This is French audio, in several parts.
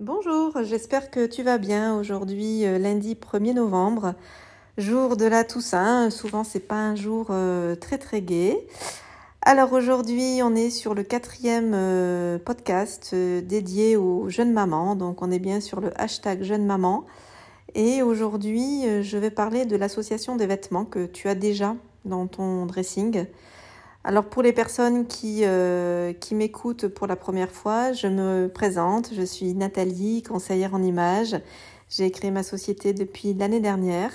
Bonjour, j'espère que tu vas bien aujourd'hui, euh, lundi 1er novembre, jour de la Toussaint. Souvent, c'est pas un jour euh, très très gai. Alors aujourd'hui, on est sur le quatrième euh, podcast dédié aux jeunes mamans. Donc, on est bien sur le hashtag jeune maman. Et aujourd'hui, je vais parler de l'association des vêtements que tu as déjà dans ton dressing. Alors pour les personnes qui, euh, qui m'écoutent pour la première fois, je me présente, je suis Nathalie, conseillère en images. J'ai créé ma société depuis l'année dernière,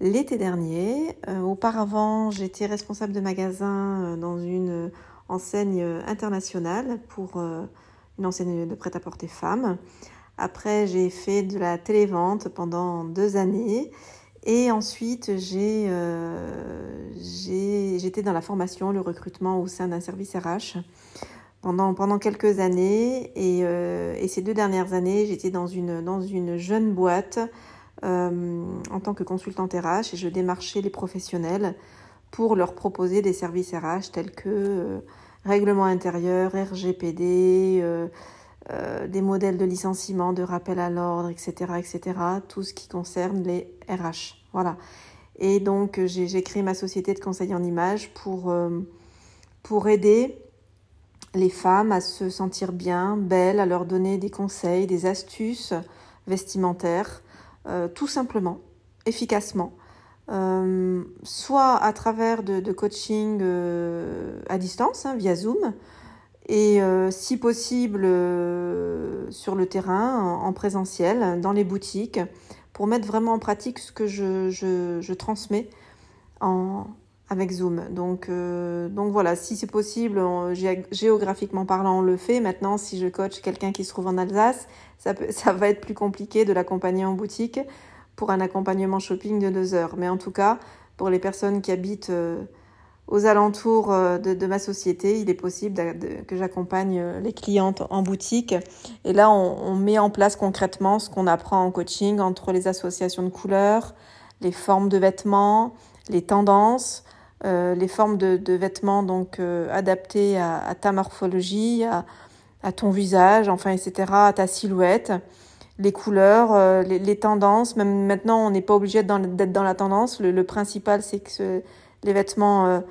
l'été dernier. Euh, auparavant, j'étais responsable de magasin euh, dans une enseigne internationale pour une enseigne de prêt-à-porter femmes. Après, j'ai fait de la télévente pendant deux années et ensuite, euh, j'étais dans la formation, le recrutement au sein d'un service RH pendant, pendant quelques années. Et, euh, et ces deux dernières années, j'étais dans une, dans une jeune boîte euh, en tant que consultante RH et je démarchais les professionnels pour leur proposer des services RH tels que règlement intérieur, RGPD, euh, des modèles de licenciement, de rappel à l'ordre, etc., etc., tout ce qui concerne les RH. Voilà. Et donc, j'ai créé ma société de conseil en images pour, euh, pour aider les femmes à se sentir bien, belles, à leur donner des conseils, des astuces vestimentaires, euh, tout simplement, efficacement. soit à travers de, coaching à distance, hein, via Zoom, et euh, si possible euh, sur le terrain, en, présentiel, dans les boutiques, pour mettre vraiment en pratique ce que je, transmets avec Zoom. Donc, euh, donc voilà, si c'est possible, géographiquement parlant, on le fait. Maintenant, si je coach quelqu'un qui se trouve en Alsace, ça va être plus compliqué de l'accompagner en boutique pour un accompagnement shopping de deux heures. Mais en tout cas, pour les personnes qui habitent aux alentours euh, de, ma société, il est possible que j'accompagne euh, les clientes en boutique. Et là, on, met en place concrètement ce qu'on apprend en coaching entre les associations de couleurs, les formes de vêtements, les tendances, euh, les formes de, vêtements donc adaptées à, ta morphologie, à, ton visage, enfin, etc., à ta silhouette, les couleurs, les, tendances. Même maintenant, on n'est pas obligé d'être dans, la tendance. Le, principal, c'est que les vêtements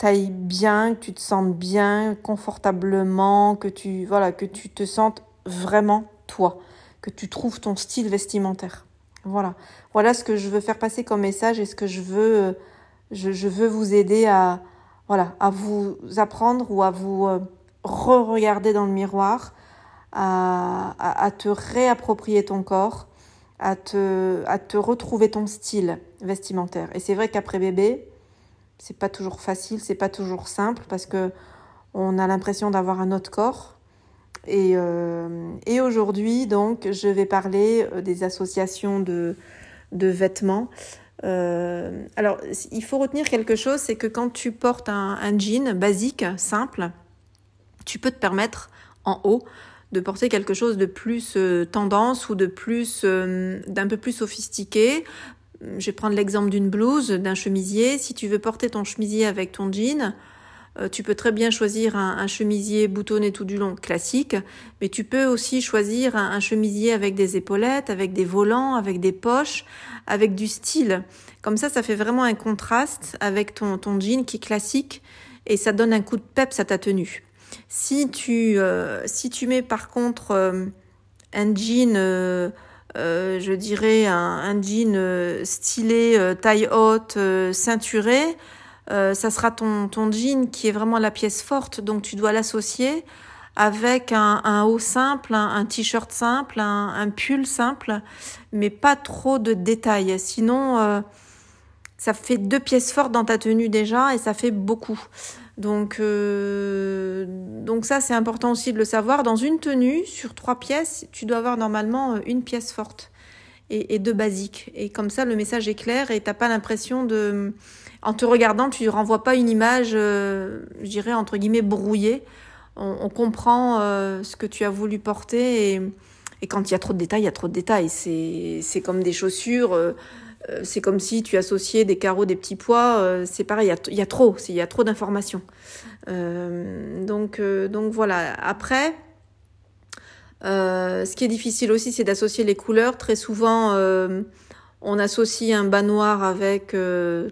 taille bien, que tu te sentes bien, confortablement, que tu, voilà, que tu te sentes vraiment toi, que tu trouves ton style vestimentaire. Voilà. Voilà ce que je veux faire passer comme message et ce que je veux, je, veux vous aider à, voilà, à vous apprendre ou à vous euh, re-regarder dans le miroir, à, à, te réapproprier ton corps, à te, à te retrouver ton style vestimentaire. Et c'est vrai qu'après bébé, c'est pas toujours facile, c'est pas toujours simple parce que on a l'impression d'avoir un autre corps. Et, euh, et aujourd'hui, donc, je vais parler euh, des associations de, de vêtements. Euh, alors, il faut retenir quelque chose, c'est que quand tu portes un, un, jean basique, simple, tu peux te permettre en haut de porter quelque chose de plus tendance ou de plus d'un peu plus sophistiqué je vais prendre l'exemple d'une blouse, d'un chemisier. Si tu veux porter ton chemisier avec ton jean, euh, tu peux très bien choisir un, chemisier boutonné tout du long classique, mais tu peux aussi choisir un, chemisier avec des épaulettes, avec des volants, avec des poches, avec du style. Comme ça, ça fait vraiment un contraste avec ton, ton jean qui est classique et ça donne un coup de peps à ta tenue. Si tu, euh, si tu mets par contre euh, un jean je dirais un, jean euh, stylé, euh, taille haute, ceinturé, ça sera ton, ton jean qui est vraiment la pièce forte, donc tu dois l'associer avec un, haut simple, un, t-shirt simple, un, pull simple, mais pas trop de détails. Sinon, ça fait deux pièces fortes dans ta tenue déjà et ça fait beaucoup. Donc, euh, donc ça, c'est important aussi de le savoir. Dans une tenue, sur trois pièces, tu dois avoir normalement euh, une pièce forte et, deux basiques. Et comme ça, le message est clair et t'as pas l'impression de... En te regardant, tu renvoies pas une image, euh, je dirais, entre guillemets, brouillée. On, comprend ce que tu as voulu porter et, et quand il y a trop de détails, il y a trop de détails. C'est comme des chaussures euh, c'est comme si tu associais des carreaux, des petits pois, euh, c'est pareil, il y, a, trop, il y a trop d'informations. Euh, donc, donc voilà. Après, ce qui est difficile aussi, c'est d'associer les couleurs. Très souvent, on associe un bas noir avec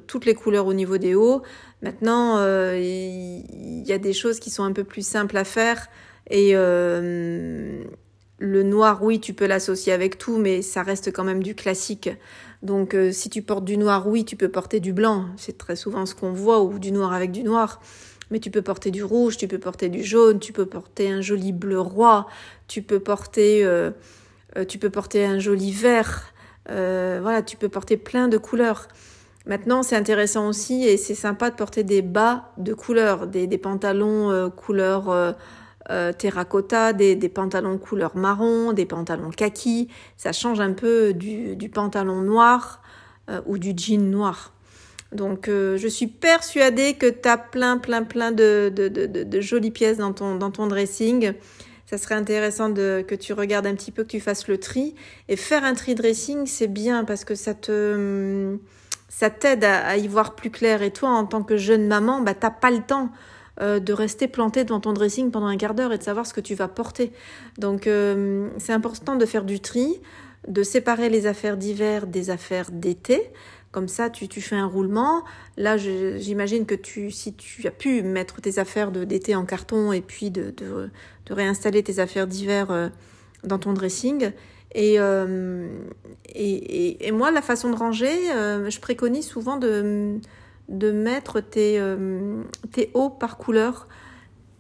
toutes les couleurs au niveau des hauts. Maintenant, il y, a des choses qui sont un peu plus simples à faire et le noir, oui, tu peux l'associer avec tout, mais ça reste quand même du classique. Donc euh, si tu portes du noir, oui, tu peux porter du blanc. C'est très souvent ce qu'on voit, ou du noir avec du noir. Mais tu peux porter du rouge, tu peux porter du jaune, tu peux porter un joli bleu roi, tu peux porter, euh, euh, tu peux porter un joli vert. voilà, tu peux porter plein de couleurs. Maintenant, c'est intéressant aussi et c'est sympa de porter des bas de couleurs, des, des pantalons couleur euh, terracotta, des, pantalons couleur marron, des pantalons kaki. Ça change un peu du, pantalon noir euh, ou du jean noir. Donc euh, je suis persuadée que tu as plein, plein, plein de, jolies pièces dans ton, dressing. Ça serait intéressant que tu regardes un petit peu, que tu fasses le tri. Et faire un tri dressing, c'est bien parce que ça t'aide à, y voir plus clair. Et toi, en tant que jeune maman, bah, t'as pas le temps. Euh, de rester planté devant ton dressing pendant un quart d'heure et de savoir ce que tu vas porter. Donc euh, c'est important de faire du tri, de séparer les affaires d'hiver des affaires d'été. Comme ça, tu, tu fais un roulement. Là, j'imagine que tu, si tu as pu mettre tes affaires d'été en carton et puis de, de, réinstaller tes affaires d'hiver euh, dans ton dressing. Et, et, et, moi, la façon de ranger, je préconise souvent de, de mettre tes, euh, tes hauts par couleur.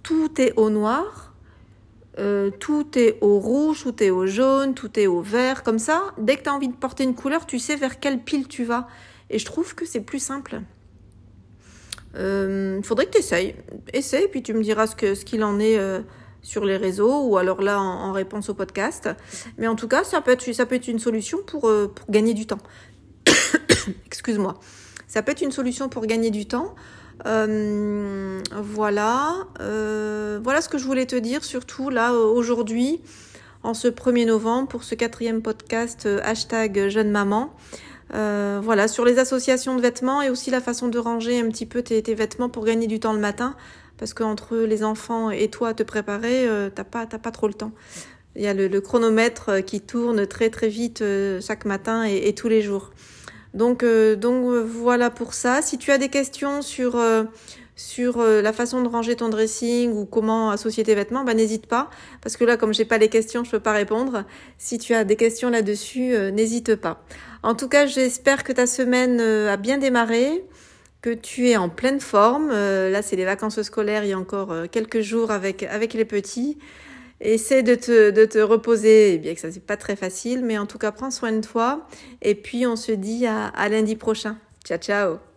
Tout est au noir, euh, tout est au rouge, tout est au jaune, tout est au vert. Comme ça, dès que tu as envie de porter une couleur, tu sais vers quelle pile tu vas. Et je trouve que c'est plus simple. Il euh, faudrait que tu essayes. Essaye, puis tu me diras ce qu'il ce en est sur les réseaux ou alors là en, réponse au podcast. Mais en tout cas, ça peut être, ça peut être une solution pour, pour gagner du temps. Excuse-moi. Ça peut être une solution pour gagner du temps. Euh, voilà, euh, voilà ce que je voulais te dire, surtout là aujourd'hui, en ce 1er novembre, pour ce quatrième podcast euh, hashtag jeune maman. voilà, sur les associations de vêtements et aussi la façon de ranger un petit peu tes, vêtements pour gagner du temps le matin, parce qu'entre les enfants et toi te préparer, t'as pas, pas trop le temps. Il y a le, chronomètre qui tourne très très vite chaque matin et tous les jours. Donc, euh, donc euh, voilà pour ça. Si tu as des questions sur, euh, sur la façon de ranger ton dressing ou comment associer tes vêtements, bah, n'hésite pas. Parce que là, comme j'ai pas les questions, je peux pas répondre. Si tu as des questions là-dessus, n'hésite pas. En tout cas, j'espère que ta semaine a bien démarré, que tu es en pleine forme. là, c'est les vacances scolaires, il y a encore quelques jours avec, avec les petits. Essaie de te, de te reposer, eh bien que ça c'est pas très facile, mais en tout cas prends soin de toi. Et puis on se dit à, à lundi prochain. Ciao ciao